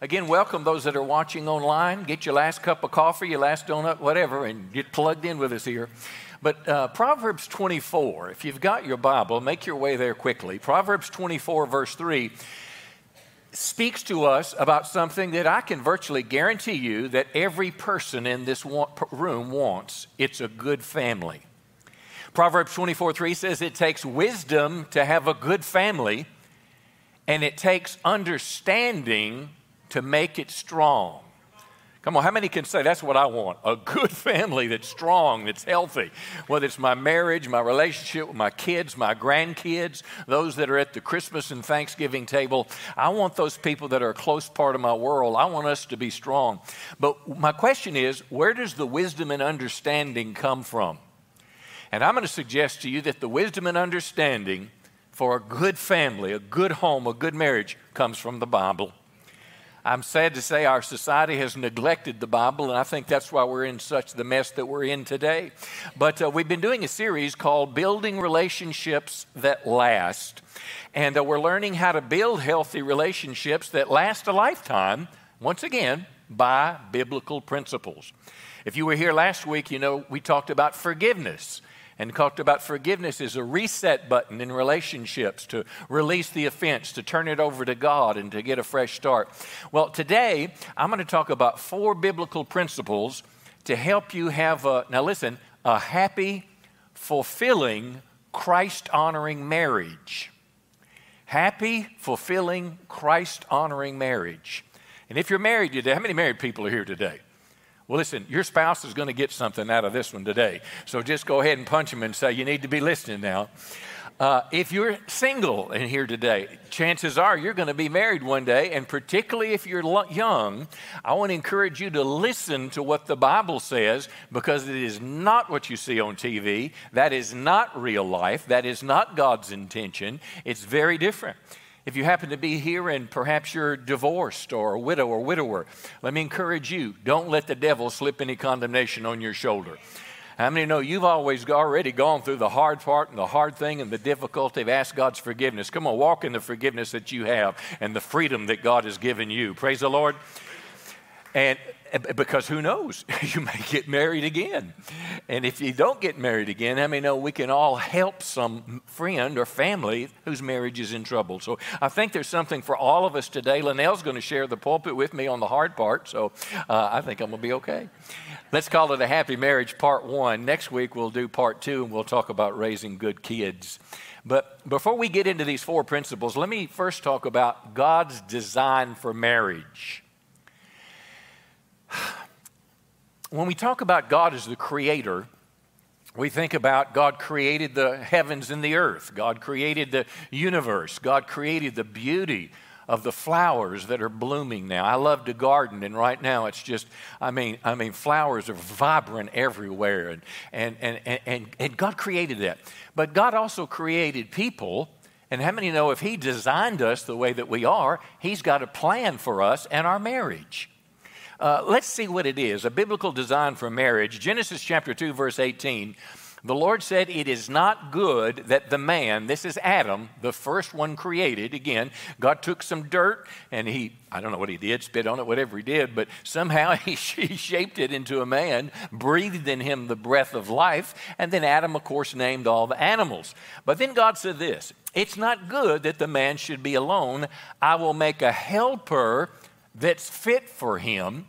Again, welcome those that are watching online. Get your last cup of coffee, your last donut, whatever, and get plugged in with us here. But uh, Proverbs 24, if you've got your Bible, make your way there quickly. Proverbs 24, verse 3, speaks to us about something that I can virtually guarantee you that every person in this room wants it's a good family. Proverbs 24, 3 says it takes wisdom to have a good family, and it takes understanding to make it strong. Come on, how many can say that's what I want? A good family that's strong, that's healthy. Whether it's my marriage, my relationship with my kids, my grandkids, those that are at the Christmas and Thanksgiving table. I want those people that are a close part of my world. I want us to be strong. But my question is where does the wisdom and understanding come from? And I'm going to suggest to you that the wisdom and understanding for a good family, a good home, a good marriage comes from the Bible. I'm sad to say our society has neglected the Bible, and I think that's why we're in such the mess that we're in today. But uh, we've been doing a series called Building Relationships That Last. And uh, we're learning how to build healthy relationships that last a lifetime, once again, by biblical principles. If you were here last week, you know we talked about forgiveness and talked about forgiveness as a reset button in relationships to release the offense, to turn it over to God, and to get a fresh start. Well, today I'm going to talk about four biblical principles to help you have a, now listen, a happy, fulfilling, Christ honoring marriage. Happy, fulfilling, Christ honoring marriage. And if you're married today, how many married people are here today? Well, listen, your spouse is going to get something out of this one today. So just go ahead and punch him and say, You need to be listening now. Uh, if you're single in here today, chances are you're going to be married one day, and particularly if you're young, I want to encourage you to listen to what the Bible says because it is not what you see on TV. That is not real life. That is not God's intention. It's very different. If you happen to be here and perhaps you're divorced or a widow or widower, let me encourage you don't let the devil slip any condemnation on your shoulder. How many know you've always already gone through the hard part and the hard thing and the difficulty of ask God's forgiveness? Come on, walk in the forgiveness that you have and the freedom that God has given you. Praise the Lord. And because who knows? You may get married again. And if you don't get married again, how many know we can all help some friend or family whose marriage is in trouble? So I think there's something for all of us today. LaNell's going to share the pulpit with me on the hard part, so uh, I think I'm going to be okay. Let's call it a happy marriage part one. Next week we'll do part two and we'll talk about raising good kids. But before we get into these four principles, let me first talk about God's design for marriage. When we talk about God as the creator, we think about God created the heavens and the earth. God created the universe. God created the beauty of the flowers that are blooming now. I love to garden, and right now it's just, I mean, I mean, flowers are vibrant everywhere, and, and, and, and, and God created that. But God also created people, and how many know if He designed us the way that we are, He's got a plan for us and our marriage. Uh, let's see what it is a biblical design for marriage. Genesis chapter 2, verse 18. The Lord said, It is not good that the man, this is Adam, the first one created. Again, God took some dirt and he, I don't know what he did, spit on it, whatever he did, but somehow he, he shaped it into a man, breathed in him the breath of life, and then Adam, of course, named all the animals. But then God said this It's not good that the man should be alone. I will make a helper that's fit for him.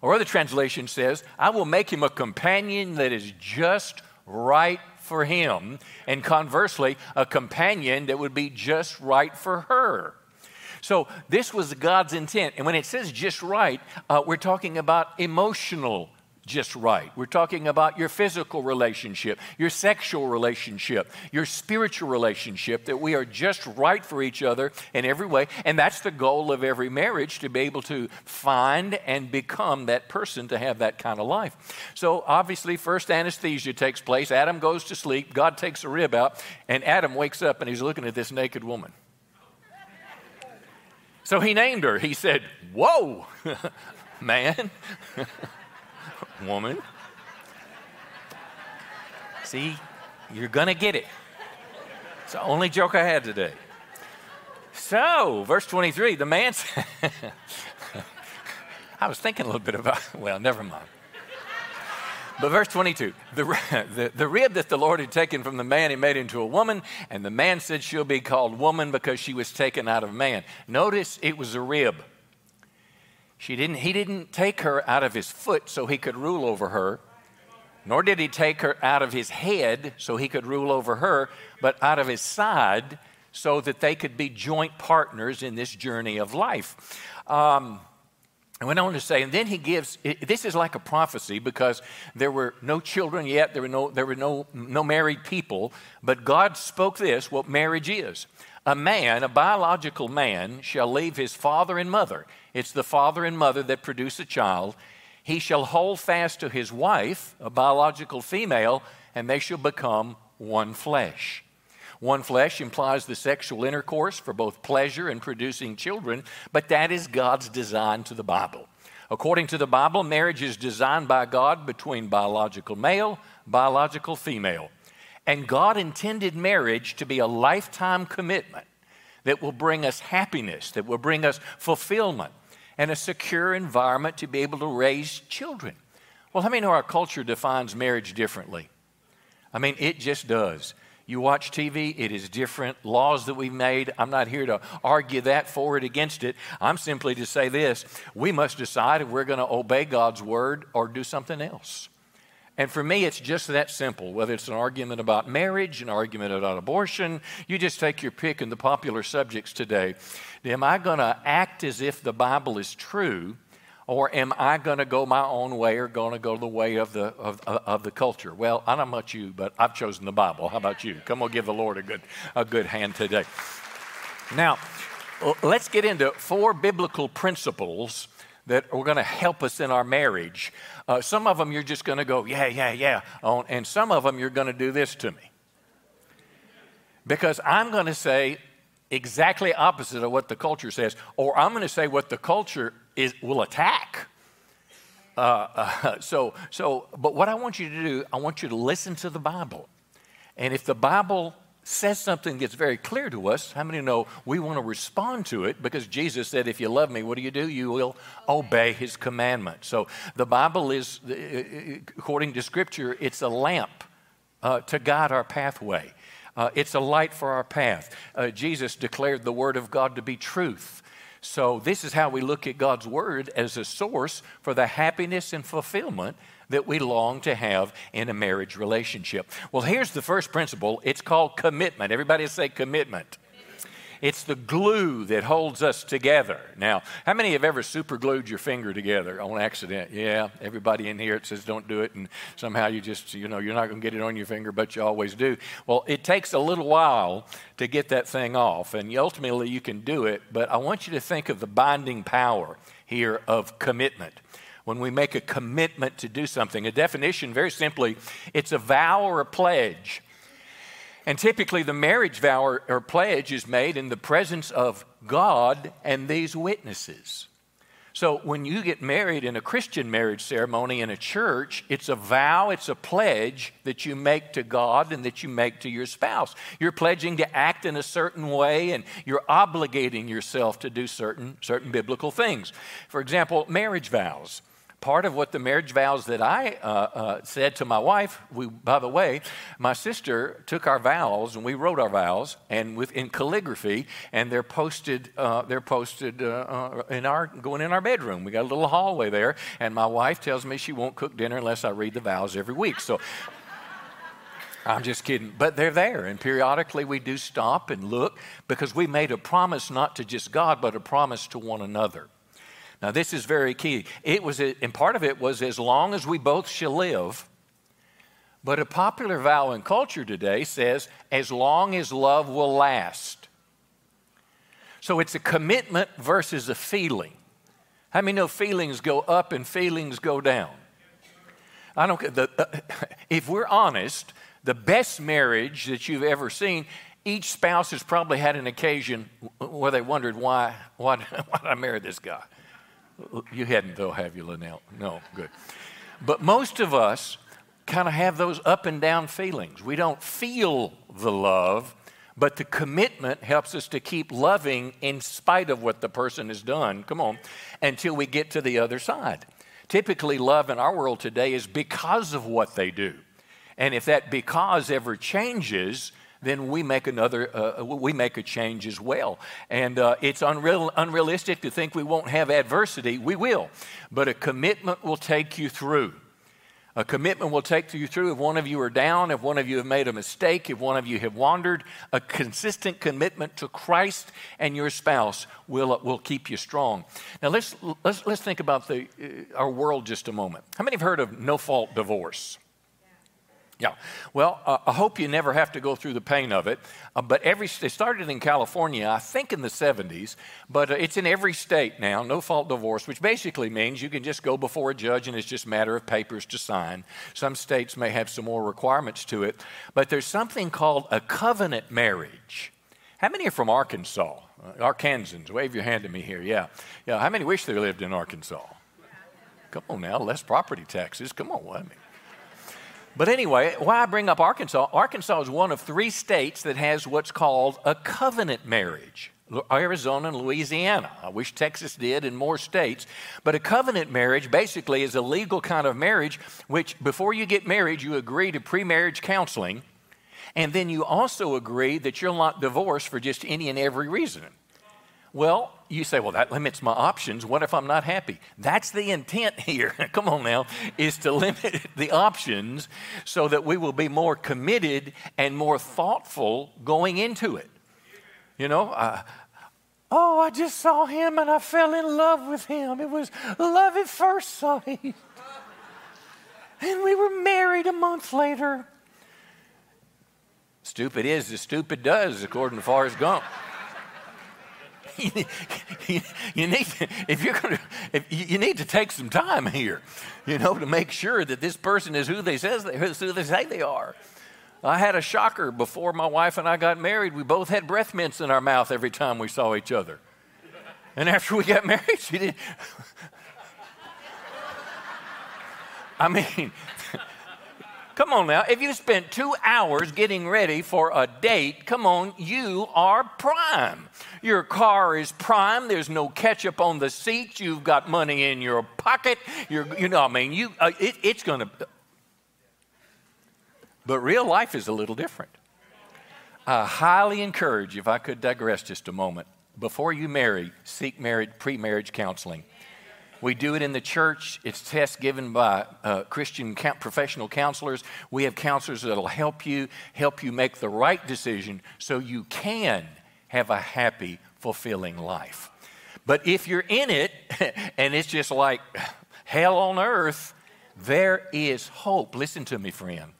Or other translation says, I will make him a companion that is just right for him. And conversely, a companion that would be just right for her. So this was God's intent. And when it says just right, uh, we're talking about emotional just right. We're talking about your physical relationship, your sexual relationship, your spiritual relationship, that we are just right for each other in every way. And that's the goal of every marriage to be able to find and become that person to have that kind of life. So obviously, first anesthesia takes place. Adam goes to sleep. God takes a rib out, and Adam wakes up and he's looking at this naked woman. So he named her. He said, Whoa, man. woman. See, you're going to get it. It's the only joke I had today. So, verse 23, the man said, I was thinking a little bit about, well, never mind. But verse 22 the, the, the, rib that the Lord had taken from the man, he made into a woman, and the man said, She'll be called woman because she was taken out of man. Notice it was a rib. She didn't, he didn't take her out of his foot so he could rule over her, nor did he take her out of his head so he could rule over her, but out of his side so that they could be joint partners in this journey of life. Um, I went on to say, and then he gives, this is like a prophecy because there were no children yet, there were no, there were no, no married people, but God spoke this, what marriage is. A man, a biological man, shall leave his father and mother. It's the father and mother that produce a child. He shall hold fast to his wife, a biological female, and they shall become one flesh. One flesh implies the sexual intercourse for both pleasure and producing children, but that is God's design to the Bible. According to the Bible, marriage is designed by God between biological male, biological female. And God intended marriage to be a lifetime commitment that will bring us happiness, that will bring us fulfillment, and a secure environment to be able to raise children. Well, how many know our culture defines marriage differently? I mean, it just does. You watch TV, it is different. Laws that we've made, I'm not here to argue that for it against it. I'm simply to say this we must decide if we're going to obey God's word or do something else. And for me, it's just that simple. Whether it's an argument about marriage, an argument about abortion, you just take your pick in the popular subjects today. Am I going to act as if the Bible is true? Or am I going to go my own way or going to go the way of the, of, of the culture? Well, I don't know about you, but I've chosen the Bible. How about you? Come on, give the Lord a good, a good hand today. Now, let's get into four biblical principles that are going to help us in our marriage. Uh, some of them you're just going to go, yeah, yeah, yeah. On, and some of them you're going to do this to me. Because I'm going to say exactly opposite of what the culture says, or I'm going to say what the culture is, will attack. Uh, uh, so, so, but what I want you to do, I want you to listen to the Bible. And if the Bible says something that's very clear to us, how many know we want to respond to it? Because Jesus said, if you love me, what do you do? You will obey his commandment. So the Bible is, uh, uh, according to Scripture, it's a lamp uh, to guide our pathway. Uh, it's a light for our path. Uh, Jesus declared the Word of God to be truth. So, this is how we look at God's Word as a source for the happiness and fulfillment that we long to have in a marriage relationship. Well, here's the first principle it's called commitment. Everybody say commitment. It's the glue that holds us together. Now, how many have ever super glued your finger together on accident? Yeah, everybody in here it says don't do it, and somehow you just, you know, you're not going to get it on your finger, but you always do. Well, it takes a little while to get that thing off, and ultimately you can do it, but I want you to think of the binding power here of commitment when we make a commitment to do something. A definition, very simply, it's a vow or a pledge and typically, the marriage vow or, or, pledge is made in the presence of God and these witnesses. So, when you get married in a Christian marriage ceremony in a church, it's a vow, it's a pledge that you make to God and that you make to your spouse. You're pledging to act in a certain way and you're obligating yourself to do certain, certain biblical things. For example, marriage vows part of what the marriage vows that I uh, uh, said to my wife, we, by the way, my sister took our vows and we wrote our vows and with in calligraphy, and they're posted. Uh, they're posted uh, uh, in our going in our bedroom. We got a little hallway there, and my wife tells me she won't cook dinner unless I read the vows every week. So. I'm just kidding. But they're there. And periodically we do stop and look because we made a promise not to just God, but a promise to one another. Now, this is very key. It was, and part of it was as long as we both shall live. But a popular vow in culture today says, as long as love will last. So it's a commitment versus a feeling. How many know feelings go up and feelings go down? I don't. The, uh, if we're honest, the best marriage that you've ever seen, each spouse has probably had an occasion where they wondered why, why, why did I marry this guy? You hadn't, though, have you, LaNell? No, good. But most of us kind of have those up and down feelings. We don't feel the love, But the commitment helps us to keep loving in spite of what the person has done, come on, until we get to the other side. Typically, love in our world today is because of what they do. And if that because ever changes, then we make another, uh, we make a change as well. And uh, it's unreal, unrealistic to think we won't have adversity. We will. But a commitment will take you through. A commitment will take you through if one of you are down, if one of you have made a mistake, if one of you have wandered. A consistent commitment to Christ and your spouse will, will keep you strong. Now, let's, let's, let's think about the, uh, our world just a moment. How many have heard of no fault divorce? Yeah. Well, uh, I hope you never have to go through the pain of it. Uh, but every they started in California, I think in the 70s, but uh, it's in every state now. No fault divorce, which basically means you can just go before a judge and it's just a matter of papers to sign. Some states may have some more requirements to it, but there's something called a covenant marriage. How many are from Arkansas? Uh, Arkansans, wave your hand to me here. Yeah. Yeah. How many wish they lived in Arkansas? Come on now, less property taxes. Come on? I mean, but anyway, why I bring up Arkansas, Arkansas is one of three states that has what's called a covenant marriage. Arizona and Louisiana. I wish Texas did and more states. But a covenant marriage basically is a legal kind of marriage which, before you get married, you agree to pre marriage counseling. And then you also agree that you'll not divorce for just any and every reason. Well, you say, well, that limits my options. What if I'm not happy? That's the intent here. Come on now, is to limit the options so that we will be more committed and more thoughtful going into it. You know, uh, oh, I just saw him and I fell in love with him. It was love at first sight. and we were married a month later. Stupid is as stupid does, according to Forrest Gump. you, need to, if you're going to, if you need to take some time here, you know, to make sure that this person is who they says they, who they say they are. I had a shocker before my wife and I got married. We both had breath mints in our mouth every time we saw each other. And after we got married, she did. I mean, Come on now. If you spent two hours getting ready for a date, come on, you are prime. Your car is prime. There's no ketchup on the seat. You've got money in your pocket. You're, you know, I mean, you, uh, it, it's going to. But real life is a little different. I highly encourage, if I could digress just a moment, before you marry, seek marriage, pre marriage counseling. We do it in the church. It's tests given by uh, Christian professional counselors. We have counselors that'll help you, help you make the right decision so you can have a happy, fulfilling life. But if you're in it and it's just like hell on earth, there is hope. Listen to me, friend.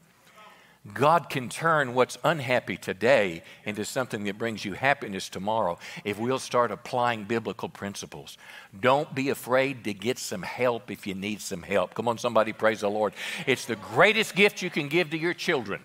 God can turn what's unhappy today into something that brings you happiness tomorrow if we'll start applying biblical principles. Don't be afraid to get some help if you need some help. Come on, somebody, praise the Lord. It's the greatest gift you can give to your children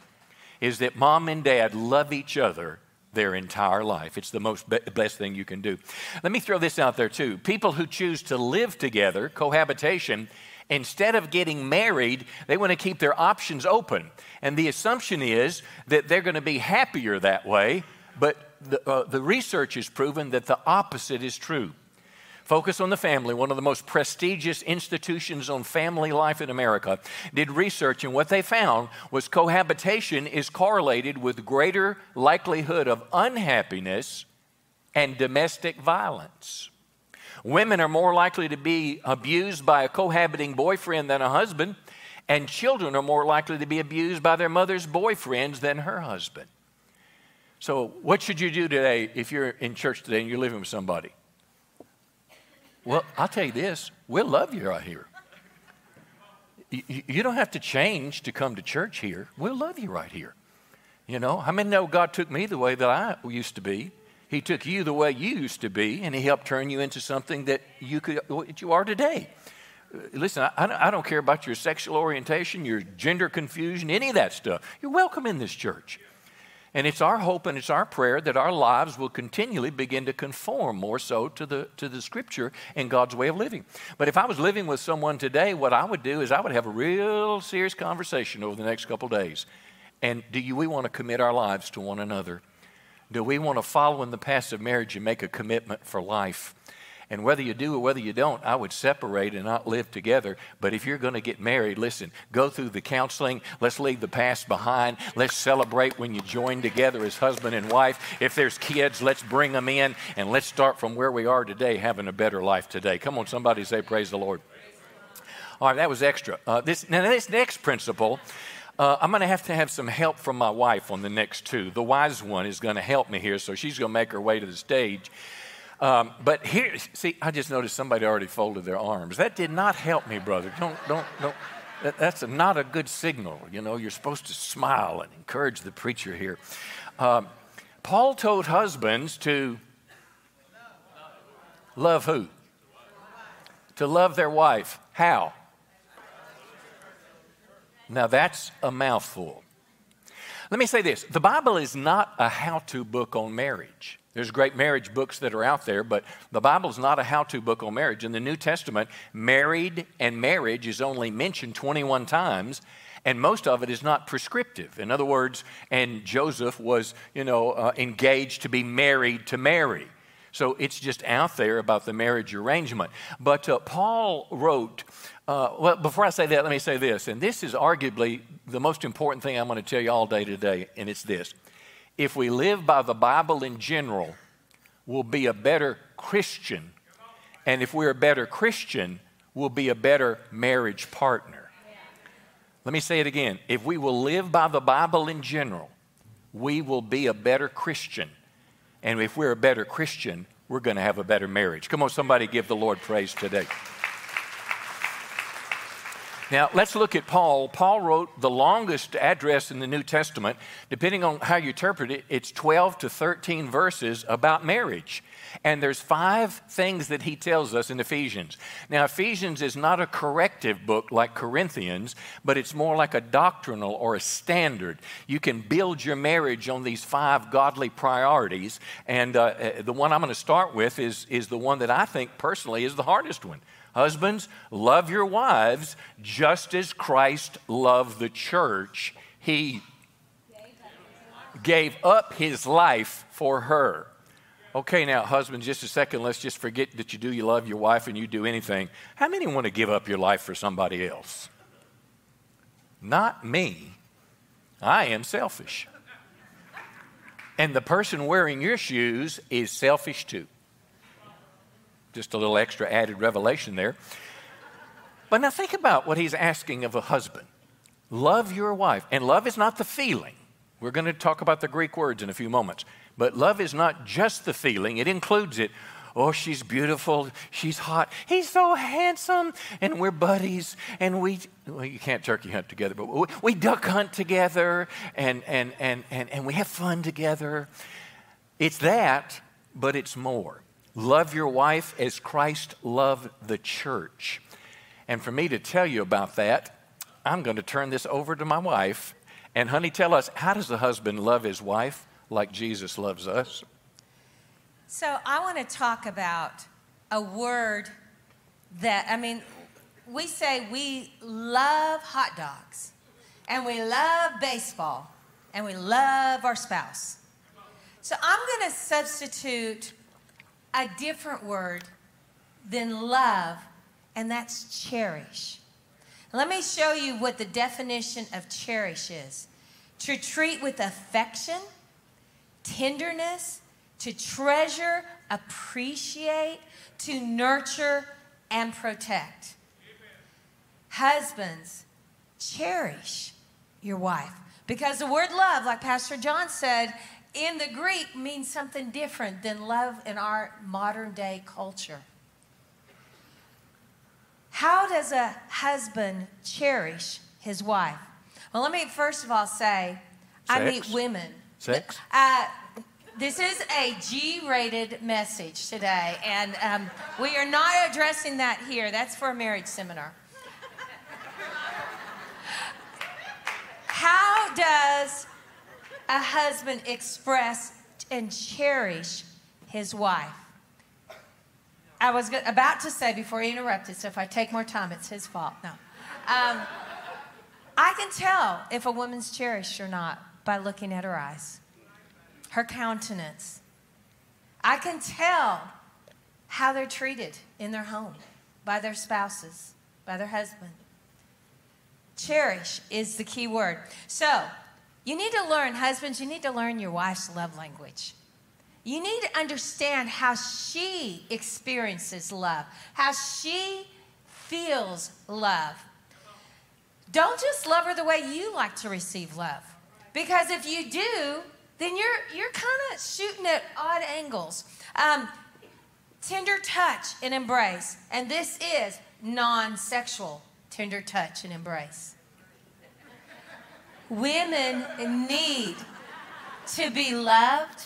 is that mom and dad love each other their entire life. It's the most be- best thing you can do. Let me throw this out there too. People who choose to live together, cohabitation, Instead of getting married, they want to keep their options open. And the assumption is that they're going to be happier that way, but the, uh, the research has proven that the opposite is true. Focus on the Family, one of the most prestigious institutions on family life in America, did research, and what they found was cohabitation is correlated with greater likelihood of unhappiness and domestic violence. Women are more likely to be abused by a cohabiting boyfriend than a husband, and children are more likely to be abused by their mother's boyfriends than her husband. So, what should you do today if you're in church today and you're living with somebody? Well, I'll tell you this we'll love you right here. You don't have to change to come to church here. We'll love you right here. You know, how many know God took me the way that I used to be? He took you the way you used to be, and He helped turn you into something that you, could, what you are today. Uh, listen, I, I don't care about your sexual orientation, your gender confusion, any of that stuff. You're welcome in this church. And it's our hope and it's our prayer that our lives will continually begin to conform more so to the, to the scripture and God's way of living. But if I was living with someone today, what I would do is I would have a real serious conversation over the next couple days. And do you, we want to commit our lives to one another? Do we want to follow in the path of marriage and make a commitment for life? And whether you do or whether you don't, I would separate and not live together. But if you're going to get married, listen, go through the counseling. Let's leave the past behind. Let's celebrate when you join together as husband and wife. If there's kids, let's bring them in and let's start from where we are today, having a better life today. Come on, somebody say, Praise the Lord. All right, that was extra. Uh, this, now, this next principle, uh, I'm going to have to have some help from my wife on the next two. The wise one is going to help me here, so she's going to make her way to the stage. Um, but here, see, I just noticed somebody already folded their arms. That did not help me, brother. Don't, don't, don't. That, that's a, not a good signal. You know, you're supposed to smile and encourage the preacher here. Um, Paul told husbands to love who? To love their wife. How? Now that's a mouthful. Let me say this the Bible is not a how to book on marriage. There's great marriage books that are out there, but the Bible is not a how to book on marriage. In the New Testament, married and marriage is only mentioned 21 times, and most of it is not prescriptive. In other words, and Joseph was, you know, uh, engaged to be married to Mary. So it's just out there about the marriage arrangement. But uh, Paul wrote, uh, well, before I say that, let me say this, and this is arguably the most important thing I'm going to tell you all day today, and it's this if we live by the Bible in general, we'll be a better Christian. And if we're a better Christian, we'll be a better marriage partner. Let me say it again. If we will live by the Bible in general, we will be a better Christian. And if we're a better Christian, we're going to have a better marriage. Come on, somebody give the Lord praise today. Now, let's look at Paul. Paul wrote the longest address in the New Testament. Depending on how you interpret it, it's 12 to 13 verses about marriage. And there's five things that he tells us in Ephesians. Now, Ephesians is not a corrective book like Corinthians, but it's more like a doctrinal or a standard. You can build your marriage on these five godly priorities. And uh, uh the one I'm going to start with is, is the one that I think personally is the hardest one. Husbands, love your wives just as Christ loved the church. He gave up his life for her. Okay, now, husbands, just a second, let's just forget that you do, you love your wife and you do anything. How many want to give up your life for somebody else? Not me. I am selfish. And the person wearing your shoes is selfish too. Just a little extra added revelation there. But now think about what he's asking of a husband love your wife. And love is not the feeling. We're going to talk about the Greek words in a few moments. But love is not just the feeling, it includes it. Oh, she's beautiful. She's hot. He's so handsome. And we're buddies. And we, well, you can't turkey hunt together, but we, we duck hunt together and, and, and, and, and we have fun together. It's that, but it's more. Love your wife as Christ loved the church. And for me to tell you about that, I'm going to turn this over to my wife. And, honey, tell us how does the husband love his wife like Jesus loves us? So, I want to talk about a word that, I mean, we say we love hot dogs and we love baseball and we love our spouse. So, I'm going to substitute a different word than love, and that's cherish. Let me show you what the definition of cherish is to treat with affection, tenderness, to treasure, appreciate, to nurture, and protect. Husbands, cherish your wife. Because the word love, like Pastor John said, in the Greek means something different than love in our modern day culture. How does a husband cherish his wife? Well, let me first of all say, Sex? I meet women. Sex? Uh, this is a G rated message today, and um, we are not addressing that here. That's for a marriage seminar. How does a husband express and cherish his wife. I was about to say before he interrupted, so if I take more time, it's his fault. No. Um, I can tell if a woman's cherished or not by looking at her eyes. her countenance. I can tell how they're treated in their home by their spouses, by their husband. Cherish is the key word. So, you need to learn, husbands, you need to learn your wife's love language. You need to understand how she experiences love, how she feels love. Don't just love her the way you like to receive love. Because if you do, then you're, you're kind of shooting at odd angles. Um, tender touch and embrace. And this is non sexual tender touch and embrace. Women need to be loved,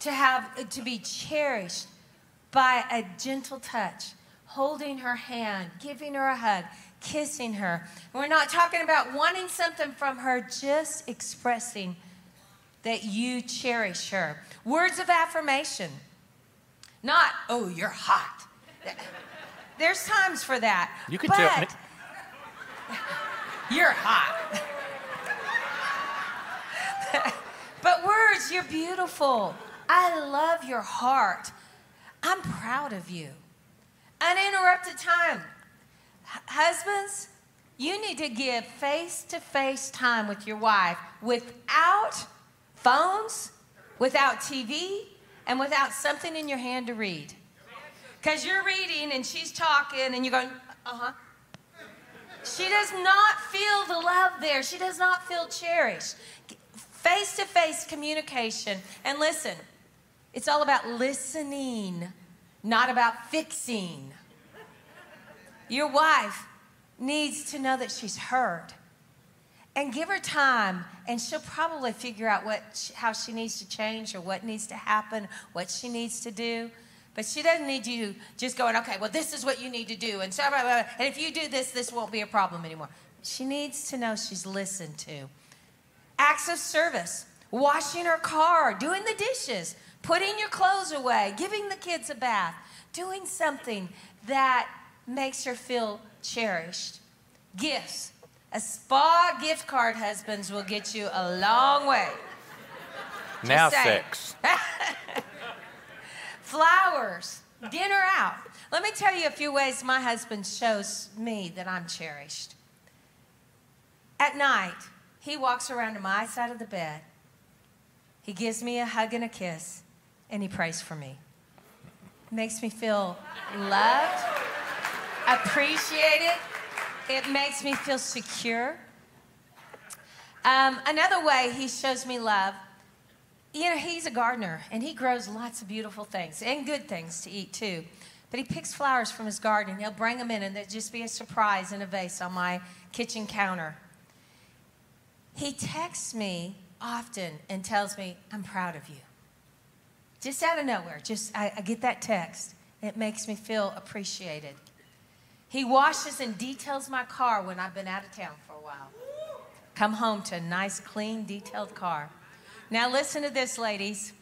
to have to be cherished by a gentle touch, holding her hand, giving her a hug, kissing her. We're not talking about wanting something from her, just expressing that you cherish her. Words of affirmation, not, oh, you're hot. There's times for that. You can tell me. You're hot. but words, you're beautiful. I love your heart. I'm proud of you. Uninterrupted time. Husbands, you need to give face to face time with your wife without phones, without TV, and without something in your hand to read. Because you're reading and she's talking and you're going, uh huh. She does not feel the love there. She does not feel cherished. Face to face communication. And listen, it's all about listening, not about fixing. Your wife needs to know that she's heard. And give her time, and she'll probably figure out what, how she needs to change or what needs to happen, what she needs to do. But she doesn't need you just going, okay, well, this is what you need to do. And, so, blah. and if you do this, this won't be a problem anymore. She needs to know she's listened to. Acts of service, washing her car, doing the dishes, putting your clothes away, giving the kids a bath, doing something that makes her feel cherished. Gifts. A spa gift card, husbands, will get you a long way. Just now saying. sex. Flowers, dinner out. Let me tell you a few ways my husband shows me that I'm cherished. At night, he walks around to my side of the bed. He gives me a hug and a kiss, and he prays for me. Makes me feel loved, appreciated. It It makes me feel secure. Um, another way he shows me love, you know, he's a gardener and he grows lots of beautiful things and good things to eat too. But he picks flowers from his garden. He'll bring them in and they'll just be a surprise in a vase on my kitchen counter. He texts me often and tells me, I'm proud of you. Just out of nowhere, just I, I get that text. It makes me feel appreciated. He washes and details my car when I've been out of town for a while. Come home to a nice, clean, detailed car. Now, listen to this, ladies.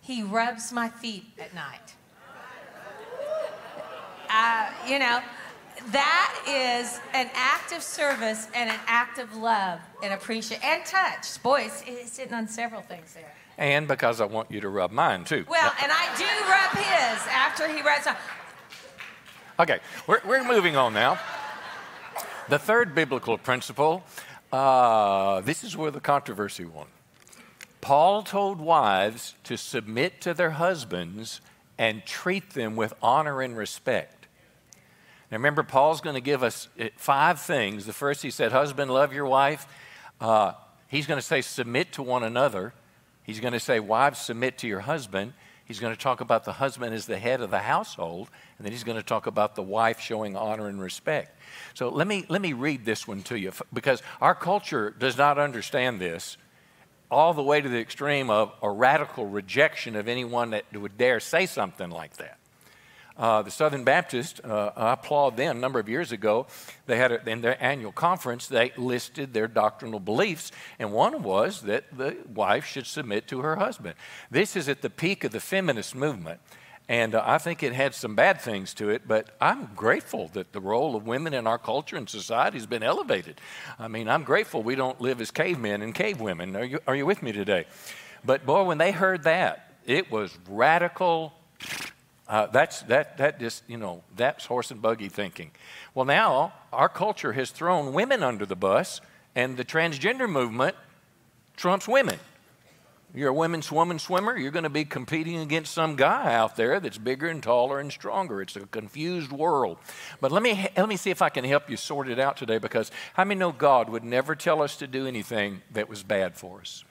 He rubs my feet at night. Uh, you know, that is an act of service and an act of love and appreciation and touch. Boy, it's, it's sitting on several things there. And because I want you to rub mine too. Well, and I do rub his after he rubs. Okay, we're, we're moving on now. The third biblical principle uh, this is where the controversy won. Paul told wives to submit to their husbands and treat them with honor and respect. Now, remember, Paul's going to give us uh, five things. The first, he said, Husband, love your wife. Uh, he's going to say, Submit to one another. He's going to say, Wives, submit to your husband. He's going to talk about the husband as the head of the household, and then he's going to talk about the wife showing honor and respect. So let me, let me read this one to you because our culture does not understand this all the way to the extreme of a radical rejection of anyone that would dare say something like that. Uh, the Southern Baptist, uh, I applaud them. A number of years ago, they had a, in their annual conference, they listed their doctrinal beliefs, and one was that the wife should submit to her husband. This is at the peak of the feminist movement. And uh, I think it had some bad things to it, but I'm grateful that the role of women in our culture and society has been elevated. I mean, I'm grateful we don't live as cavemen and cave women. Are you, are you with me today? But boy, when they heard that, it was radical. Uh, that's that that just you know that's horse and buggy thinking. Well, now our culture has thrown women under the bus, and the transgender movement trumps women. You're a women's woman swimmer, you're going to be competing against some guy out there that's bigger and taller and stronger. It's a confused world. But let me, let me see if I can help you sort it out today because how many know God would never tell us to do anything that was bad for us?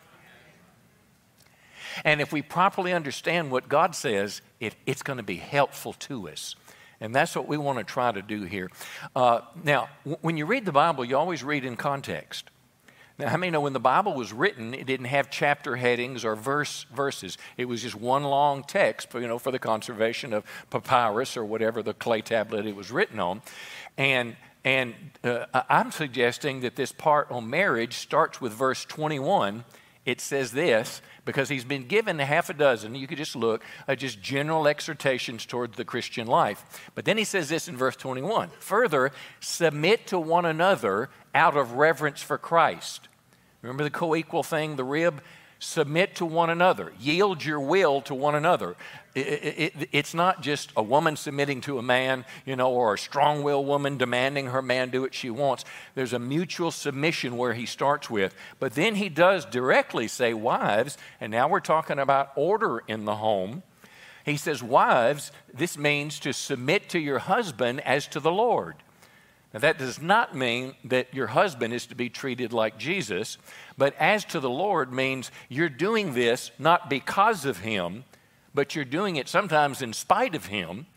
And if we properly understand what God says, it, it's going to be helpful to us. And that's what we want to try to do here. Uh, now, w- when you read the Bible, you always read in context. Now, how many know when the Bible was written, it didn't have chapter headings or verse verses. It was just one long text, you know, for the conservation of papyrus or whatever the clay tablet it was written on. And and uh, I'm suggesting that this part on marriage starts with verse 21. It says this because he's been given half a dozen, you could just look, uh, just general exhortations towards the Christian life. But then he says this in verse 21 Further, submit to one another out of reverence for Christ. Remember the co equal thing, the rib? Submit to one another, yield your will to one another. It, it, it, it's not just a woman submitting to a man, you know, or a strong willed woman demanding her man do what she wants. There's a mutual submission where he starts with. But then he does directly say, Wives, and now we're talking about order in the home. He says, Wives, this means to submit to your husband as to the Lord. Now, that does not mean that your husband is to be treated like Jesus, but as to the Lord means you're doing this not because of him, but you're doing it sometimes in spite of him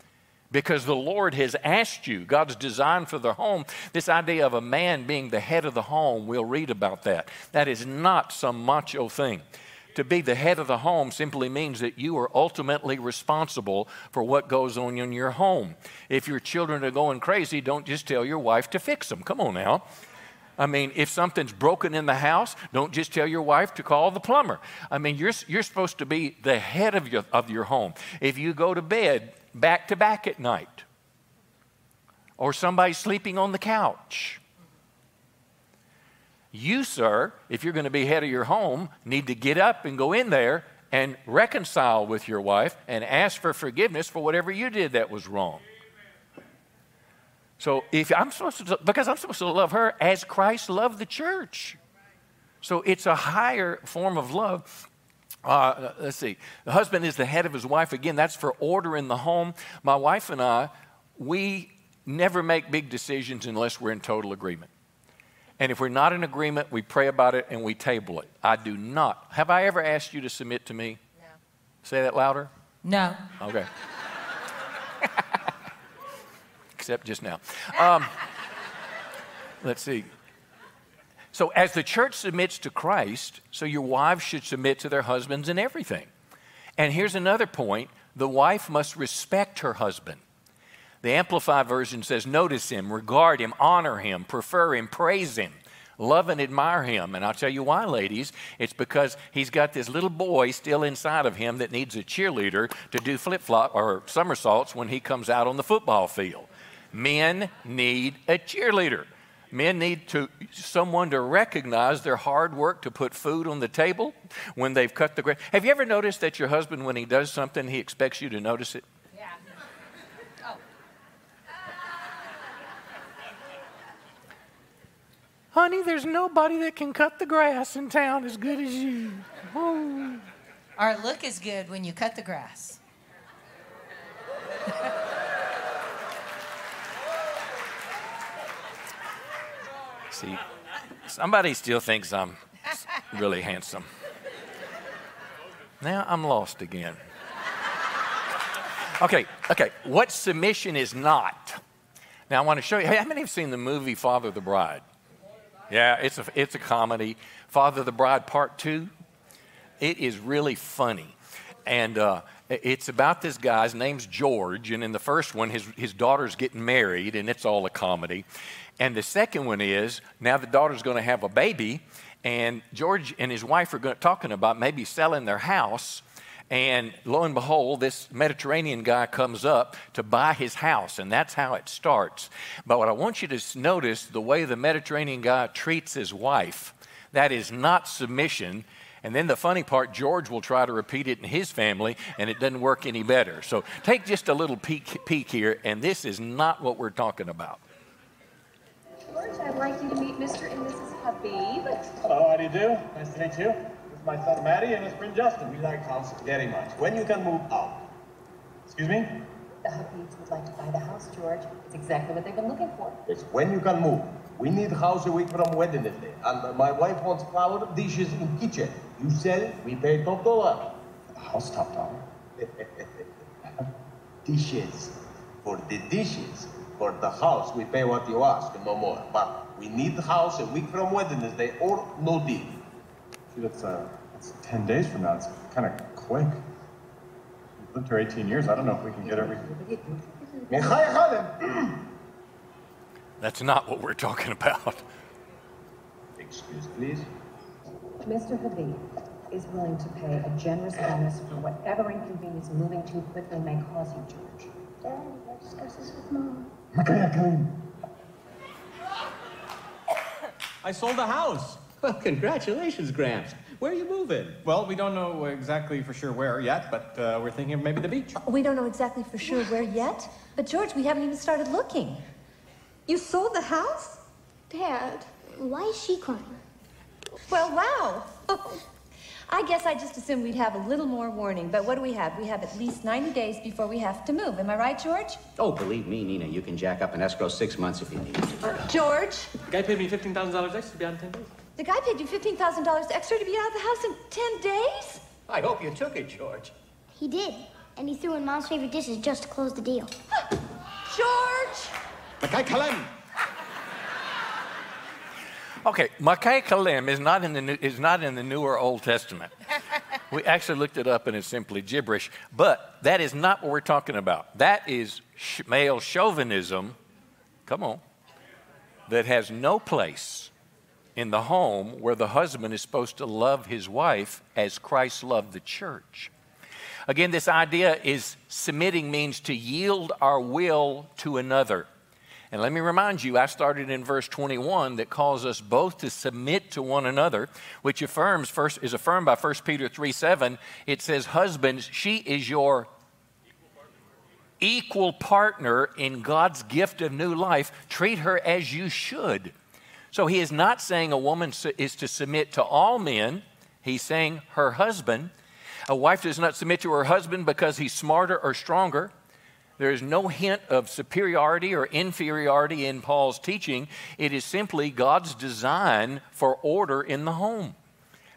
because the Lord has asked you. God's design for the home, this idea of a man being the head of the home, we'll read about that. That is not some macho thing. To be the head of the home simply means that you are ultimately responsible for what goes on in your home. If your children are going crazy, don't just tell your wife to fix them. Come on now. I mean, if something's broken in the house, don't just tell your wife to call the plumber. I mean, you're, you're supposed to be the head of your, of your home. If you go to bed back to back at night, or somebody's sleeping on the couch, you, sir, if you're going to be head of your home, need to get up and go in there and reconcile with your wife and ask for forgiveness for whatever you did that was wrong. So if I'm supposed to, because I'm supposed to love her as Christ loved the church. So it's a higher form of love. Uh, let's see. The husband is the head of his wife. Again, that's for order in the home. My wife and I, we never make big decisions unless we're in total agreement. And if we're not in agreement, we pray about it and we table it. I do not. Have I ever asked you to submit to me? No. Say that louder. No. Okay. Except just now. Um, let's see. So, as the church submits to Christ, so your wives should submit to their husbands in everything. And here's another point the wife must respect her husband. The Amplified Version says, Notice him, regard him, honor him, prefer him, praise him, love and admire him. And I'll tell you why, ladies. It's because he's got this little boy still inside of him that needs a cheerleader to do flip flop or somersaults when he comes out on the football field. Men need a cheerleader. Men need to someone to recognize their hard work to put food on the table when they've cut the grass. Have you ever noticed that your husband, when he does something, he expects you to notice it? Yeah. Oh. Honey, there's nobody that can cut the grass in town as good as you. Oh. Or look is good when you cut the grass. See, somebody still thinks I'm really handsome. Now I'm lost again. Okay, okay. What submission is not? Now I want to show you. Hey, How many have seen the movie Father the Bride? Yeah, it's a, it's a comedy. Father the Bride Part 2. It is really funny. And uh, it's about this guy. His name's George. And in the first one, his, his daughter's getting married, and it's all a comedy. And the second one is now the daughter's going to have a baby, and George and his wife are going, talking about maybe selling their house and lo and behold, this Mediterranean guy comes up to buy his house, and that's how it starts. But what I want you to notice the way the Mediterranean guy treats his wife, that is not submission. And then the funny part, George will try to repeat it in his family, and it doesn't work any better. So take just a little peek, peek here, and this is not what we're talking about. George, I'd like you to meet Mr. and Mrs. Habib. Hello, how do you do? Nice to meet you. This is my son Matty and his friend Justin. We like house very much. When you can move out. Excuse me? The Habibs would like to buy the house, George. It's exactly what they've been looking for. It's when you can move. We need house a week from wedding day. And my wife wants flower dishes in kitchen. You sell, we pay top dollar. The house top dollar. dishes. For the dishes. For the house, we pay what you ask, no more. But we need the house a week from wedding day or no deal. See, that's, uh, that's 10 days from now. It's kind of quick. We've lived here 18 years. I don't know if we can get everything. That's not what we're talking about. Excuse, please. Mr. Habib is willing to pay a generous bonus for whatever inconvenience moving too quickly may cause you, George. Daddy, I discussed this with Mom. Okay, come. I sold the house. Well, congratulations, Gramps. Where are you moving? Well, we don't know exactly for sure where yet, but uh, we're thinking of maybe the beach. We don't know exactly for sure where yet, but George, we haven't even started looking. You sold the house? Dad, why is she crying? Well, wow. I guess I just assumed we'd have a little more warning, but what do we have? We have at least 90 days before we have to move. Am I right, George? Oh, believe me, Nina, you can jack up an escrow six months if you need to. George, The guy paid me $15,000 extra to be out in 10 days. the guy paid you $15,000 extra to be out of the house in 10 days? I hope you took it, George. He did, and he threw in Mom's favorite dishes just to close the deal. George! Makai Kalem! Okay, Kalim is not in the new, is not in the newer Old Testament. we actually looked it up and it's simply gibberish. But that is not what we're talking about. That is sh- male chauvinism. Come on, that has no place in the home where the husband is supposed to love his wife as Christ loved the church. Again, this idea is submitting means to yield our will to another. And let me remind you, I started in verse 21 that calls us both to submit to one another, which affirms first is affirmed by 1 Peter 3 7. It says, Husbands, she is your equal partner in God's gift of new life. Treat her as you should. So he is not saying a woman is to submit to all men, he's saying her husband. A wife does not submit to her husband because he's smarter or stronger. There is no hint of superiority or inferiority in Paul's teaching. It is simply God's design for order in the home.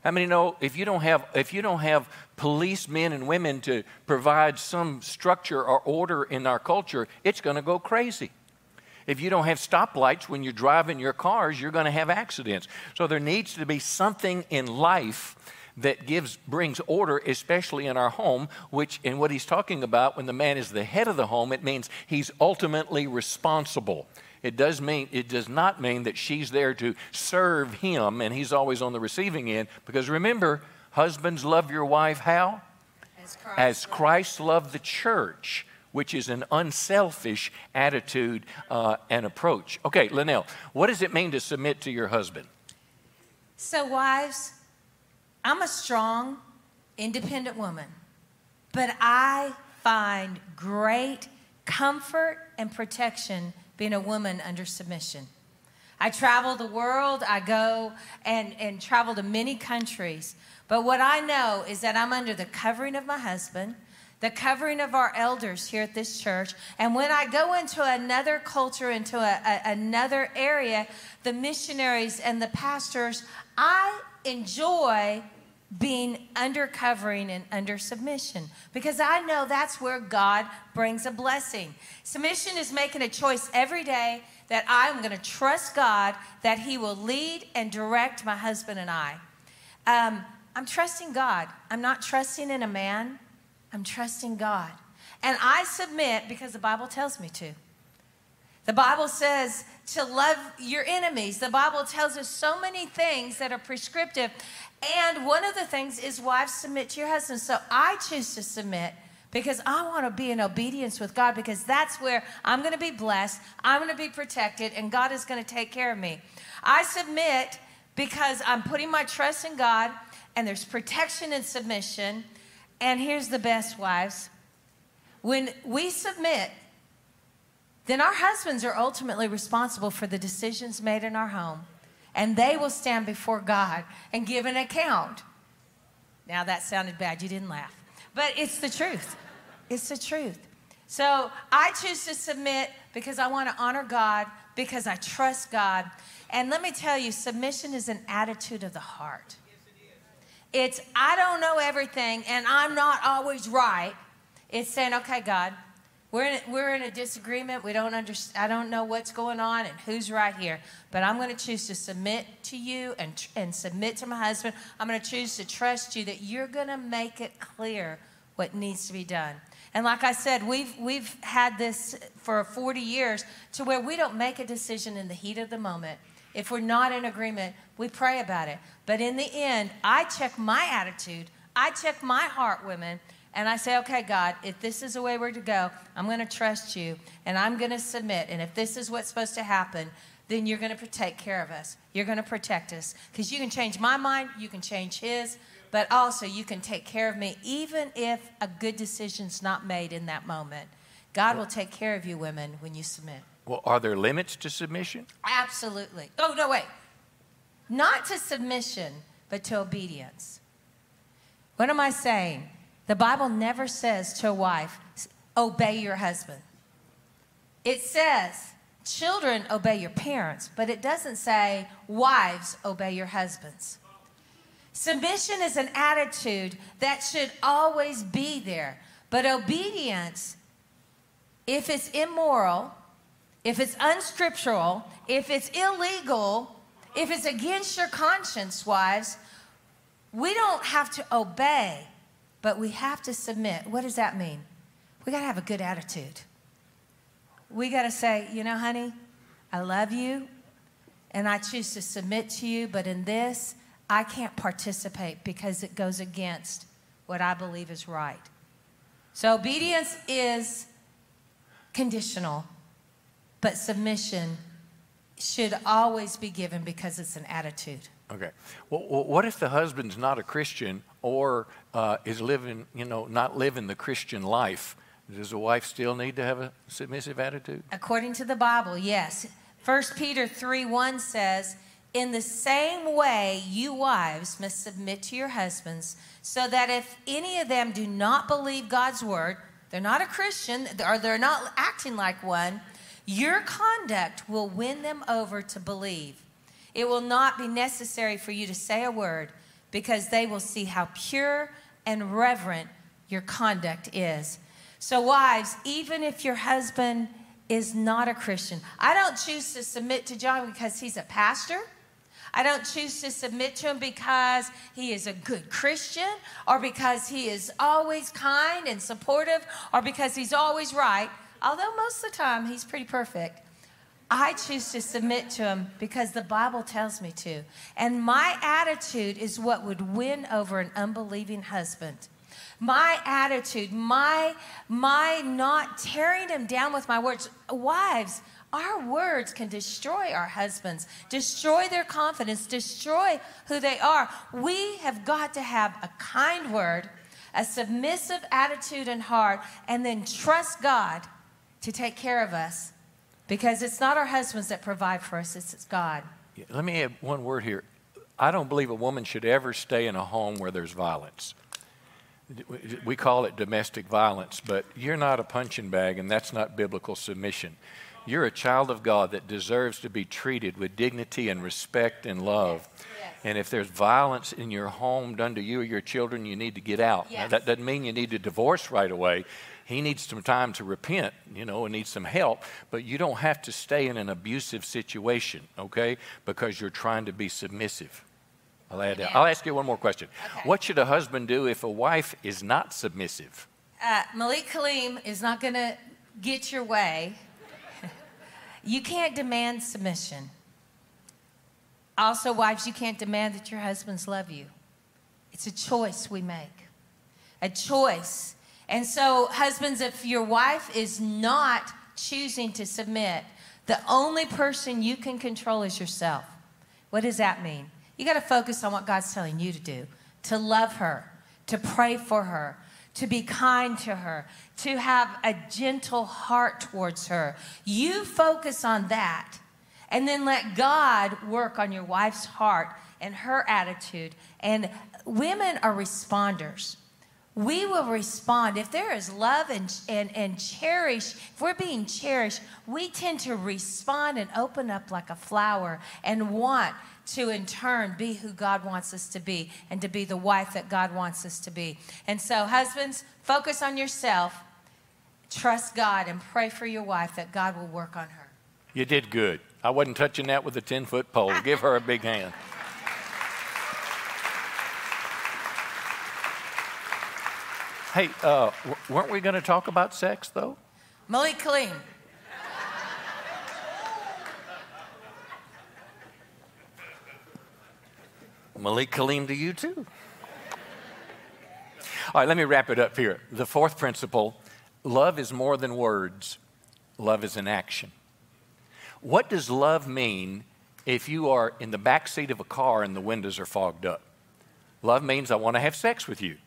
How many know if you don't have if you don't have policemen and women to provide some structure or order in our culture, it's going to go crazy. If you don't have stoplights when you're driving your cars, you're going to have accidents. So there needs to be something in life that gives brings order especially in our home which in what he's talking about when the man is the head of the home it means he's ultimately responsible it does mean it does not mean that she's there to serve him and he's always on the receiving end because remember husbands love your wife how As Christ as Christ loved the church, which is an unselfish attitude uh, and approach. Okay, LaNell, what does it mean to submit to your husband? So, wives, I'm a strong, independent woman, but I find great comfort and protection being a woman under submission. I travel the world, I go and, and travel to many countries, but what I know is that I'm under the covering of my husband, the covering of our elders here at this church. And when I go into another culture, into a, a- another area, the missionaries and the pastors, I enjoy being under covering and under submission because I know that's where God brings a blessing. Submission is making a choice every day that I'm going to trust God that He will lead and direct my husband and I. Um, I'm trusting God. I'm not trusting in a man. I'm trusting God. And I submit because the Bible tells me to. The Bible says to love your enemies. The Bible tells us so many things that are prescriptive. And one of the things is wives submit to your husbands. So I choose to submit because I want to be in obedience with God because that's where I'm going to be blessed, I'm going to be protected, and God is going to take care of me. I submit because I'm putting my trust in God and there's protection in submission. And here's the best, wives. When we submit, then our husbands are ultimately responsible for the decisions made in our home, and they will stand before God and give an account. Now, that sounded bad. You didn't laugh. But it's the truth. It's the truth. So I choose to submit because I want to honor God, because I trust God. And let me tell you, submission is an attitude of the heart. It's, I don't know everything and I'm not always right. It's saying, okay, God, we're in, we're in a disagreement. We don't understand. I don't know what's going on and who's right here. But I'm going to choose to submit to you and, and submit to my husband. I'm going to choose to trust you that you're going to make it clear what needs to be done. And like I said, we've, we've had this for 40 years to where we don't make a decision in the heat of the moment. If we're not in agreement, we pray about it. But in the end, I check my attitude, I check my heart, women, and I say, okay, God, if this is the way we're to go, I'm going to trust you and I'm going to submit. And if this is what's supposed to happen, then you're going to take care of us. You're going to protect us. Because you can change my mind, you can change his, but also you can take care of me, even if a good decision's not made in that moment. God will take care of you, women, when you submit. Well, are there limits to submission? Absolutely. Oh, no, wait. Not to submission, but to obedience. What am I saying? The Bible never says to a wife, obey your husband. It says, children, obey your parents, but it doesn't say, wives, obey your husbands. Submission is an attitude that should always be there, but obedience, if it's immoral, if it's unscriptural, if it's illegal, if it's against your conscience, wives, we don't have to obey but we have to submit. What does that mean? We got to have a good attitude. We got to say, you know, honey, I love you and I choose to submit to you, but in this, I can't participate because it goes against what I believe is right. So obedience is conditional, but submission should always be given because it's an attitude. Okay. Well, what if the husband's not a Christian or uh, is living, you know, not living the Christian life? Does the wife still need to have a submissive attitude? According to the Bible, yes. 1 Peter 3 1 says, In the same way, you wives must submit to your husbands, so that if any of them do not believe God's word, they're not a Christian, or they're not acting like one, your conduct will win them over to believe. It will not be necessary for you to say a word because they will see how pure and reverent your conduct is. So, wives, even if your husband is not a Christian, I don't choose to submit to John because he's a pastor. I don't choose to submit to him because he is a good Christian or because he is always kind and supportive or because he's always right, although most of the time he's pretty perfect. I choose to submit to him because the Bible tells me to. And my attitude is what would win over an unbelieving husband. My attitude, my my not tearing him down with my words. Wives, our words can destroy our husbands, destroy their confidence, destroy who they are. We have got to have a kind word, a submissive attitude and heart, and then trust God to take care of us because it's not our husbands that provide for us, it's God. Let me add one word here. I don't believe a woman should ever stay in a home where there's violence. We call it domestic violence, but you're not a punching bag, and that's not biblical submission. You're a child of God that deserves to be treated with dignity and respect and love. Yes. Yes. And if there's violence in your home done to you or your children, you need to get out. Yes. Now, that doesn't mean you need to divorce right away he needs some time to repent, you know, and needs some help, but you don't have to stay in an abusive situation, okay, because you're trying to be submissive. I'll, add. I'll ask you one more question. Okay. What should a husband do if a wife is not submissive? Uh, Malik Kalim is not going to get your way. you can't demand submission. Also, wives, you can't demand that your husbands love you. It's a choice we make. A choice and so, husbands, if your wife is not choosing to submit, the only person you can control is yourself. What does that mean? You got to focus on what God's telling you to do. to love her, to pray for her, to be kind to her, to have a gentle heart towards her. You focus on that and then let God work on your wife's heart and her attitude. And women are responders. We will respond. If there is love and, and, and cherish, if we're being cherished, we tend to respond and open up like a flower and want to in turn be who God wants us to be and to be the wife that God wants us to be. And so, husbands, focus on yourself, trust God, and pray for your wife that God will work on her. You did good. I wasn't touching that with a 10 foot pole. Give her a big hand. Hey, uh, weren't we going to talk about sex, though? Malik Kalim. Malik Kalim to you, too. All right, let me wrap it up here. The fourth principle love is more than words, love is an action. What does love mean if you are in the back seat of a car and the windows are fogged up? Love means I want to have sex with you.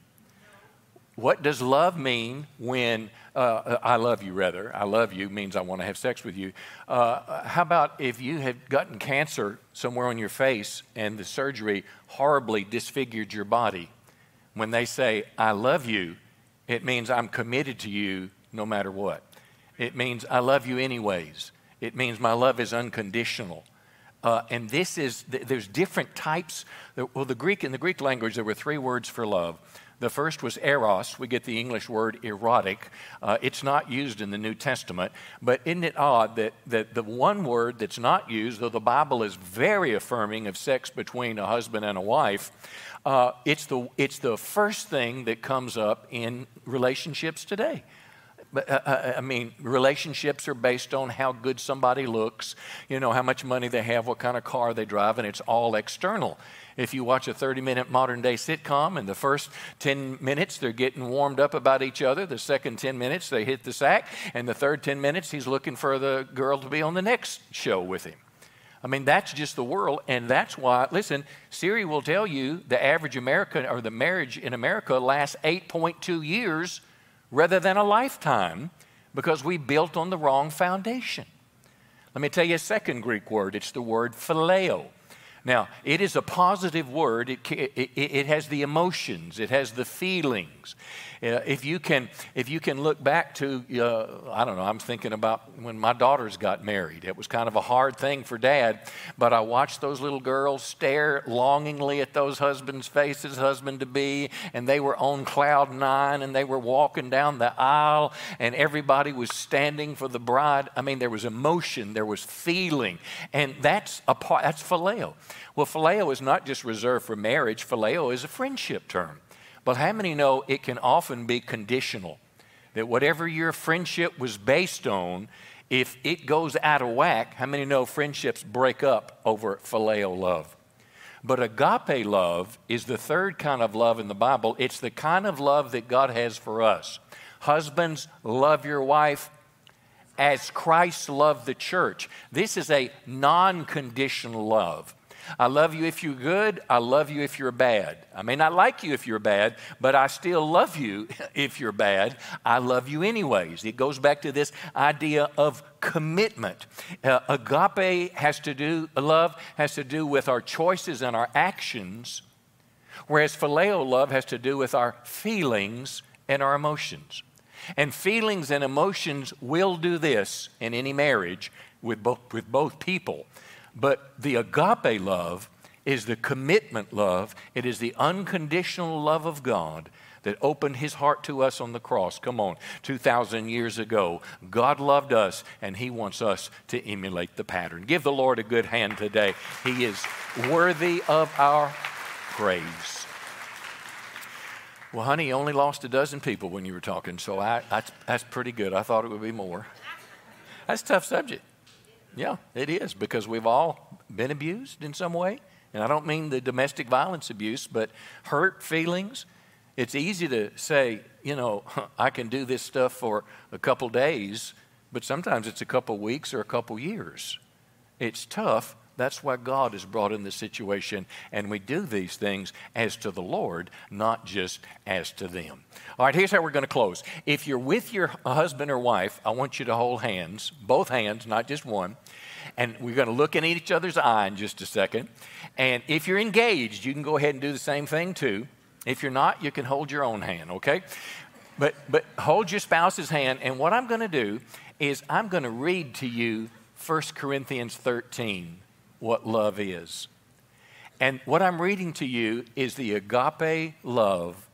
What does love mean when uh, I love you, rather? I love you means I want to have sex with you. Uh, how about if you had gotten cancer somewhere on your face and the surgery horribly disfigured your body? When they say, I love you, it means I'm committed to you no matter what. It means I love you anyways. It means my love is unconditional. Uh, and this is, there's different types. Well, the Greek, in the Greek language, there were three words for love. The first was eros. We get the English word erotic. Uh, it's not used in the New Testament, but isn't it odd that, that the one word that's not used, though the Bible is very affirming of sex between a husband and a wife, uh, it's, the, it's the first thing that comes up in relationships today. But, uh, uh, I mean, relationships are based on how good somebody looks, you know, how much money they have, what kind of car they drive, and it's all external. If you watch a 30 minute modern day sitcom, in the first 10 minutes, they're getting warmed up about each other. The second 10 minutes, they hit the sack. And the third 10 minutes, he's looking for the girl to be on the next show with him. I mean, that's just the world, and that's why, listen, Siri will tell you the average American or the marriage in America lasts 8.2 years rather than a lifetime because we built on the wrong foundation. Let me tell you a second Greek word it's the word phileo. Now, it is a positive word. It, it, it, has the emotions, it has the feelings. Uh, if, you can, if you can look back to, uh, I don't know, I'm thinking about when my daughters got married. It was kind of a hard thing for dad, but I watched those little girls stare longingly at those husbands' faces, husband to be, and they were on cloud nine and they were walking down the aisle and everybody was standing for the bride. I mean, there was emotion, there was feeling, and that's a part, that's phileo. Well, phileo is not just reserved for marriage, phileo is a friendship term. But how many know it can often be conditional? That whatever your friendship was based on, if it goes out of whack, how many know friendships break up over phileo love? But agape love is the third kind of love in the Bible. It's the kind of love that God has for us. Husbands, love your wife as Christ loved the church. This is a non conditional love. I love you if you're good. I love you if you're bad. I may not like you if you're bad, but I still love you if you're bad. I love you anyways. It goes back to this idea of commitment. Uh, agape has to do, love has to do with our choices and our actions, whereas phileo love has to do with our feelings and our emotions. And feelings and emotions will do this in any marriage with both, with both people. But the agape love is the commitment love, it is the unconditional love of God that opened his heart to us on the cross. Come on, 2,000 years ago, God loved us and he wants us to emulate the pattern. Give the Lord a good hand today. He is worthy of our praise. Well, honey, you only lost a dozen people when you were talking, so I, that's, that's pretty good. I thought it would be more. That's a tough subject. Yeah, it is because we've all been abused in some way. And I don't mean the domestic violence abuse, but hurt feelings. It's easy to say, you know, I can do this stuff for a couple days, but sometimes it's a couple weeks or a couple years. It's tough That's why God is brought in this situation, and we do these things as to the Lord, not just as to them. All right, here's how we're going to close. If you're with your husband or wife, I want you to hold hands, both hands, not just one. And we're going to look in each other's eye in just a second. And if you're engaged, you can go ahead and do the same thing too. If you're not, you can hold your own hand, okay? But, but hold your spouse's hand. And what I'm going to do is I'm going to read to you 1 Corinthians 13 what love is. And what I'm reading to you is the agape love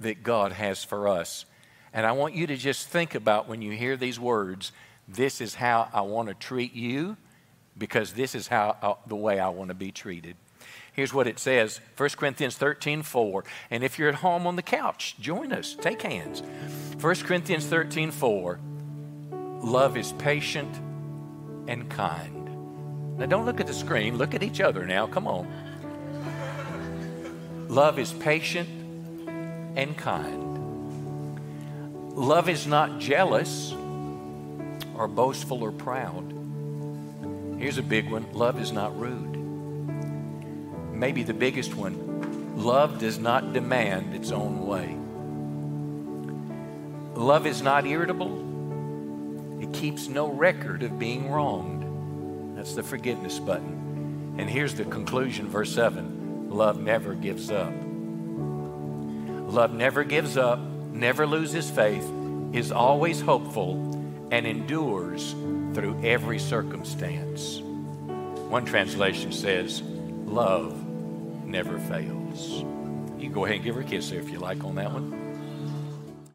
that God has for us. And I want you to just think about when you hear these words this is how I want to treat you because this is how uh, the way I want to be treated. Here's what it says 1 Corinthians 13 4. And if you're at home on the couch, join us, take hands. 1 Corinthians 13 4. Love is patient and kind. Now, don't look at the screen, look at each other now. Come on. Love is patient and kind. Love is not jealous or boastful or proud. Here's a big one love is not rude. Maybe the biggest one love does not demand its own way. Love is not irritable, it keeps no record of being wronged. That's the forgiveness button. And here's the conclusion, verse 7 love never gives up. Love never gives up, never loses faith, is always hopeful, and endures through every circumstance. One translation says, Love never fails. You can go ahead and give her a kiss there if you like on that one.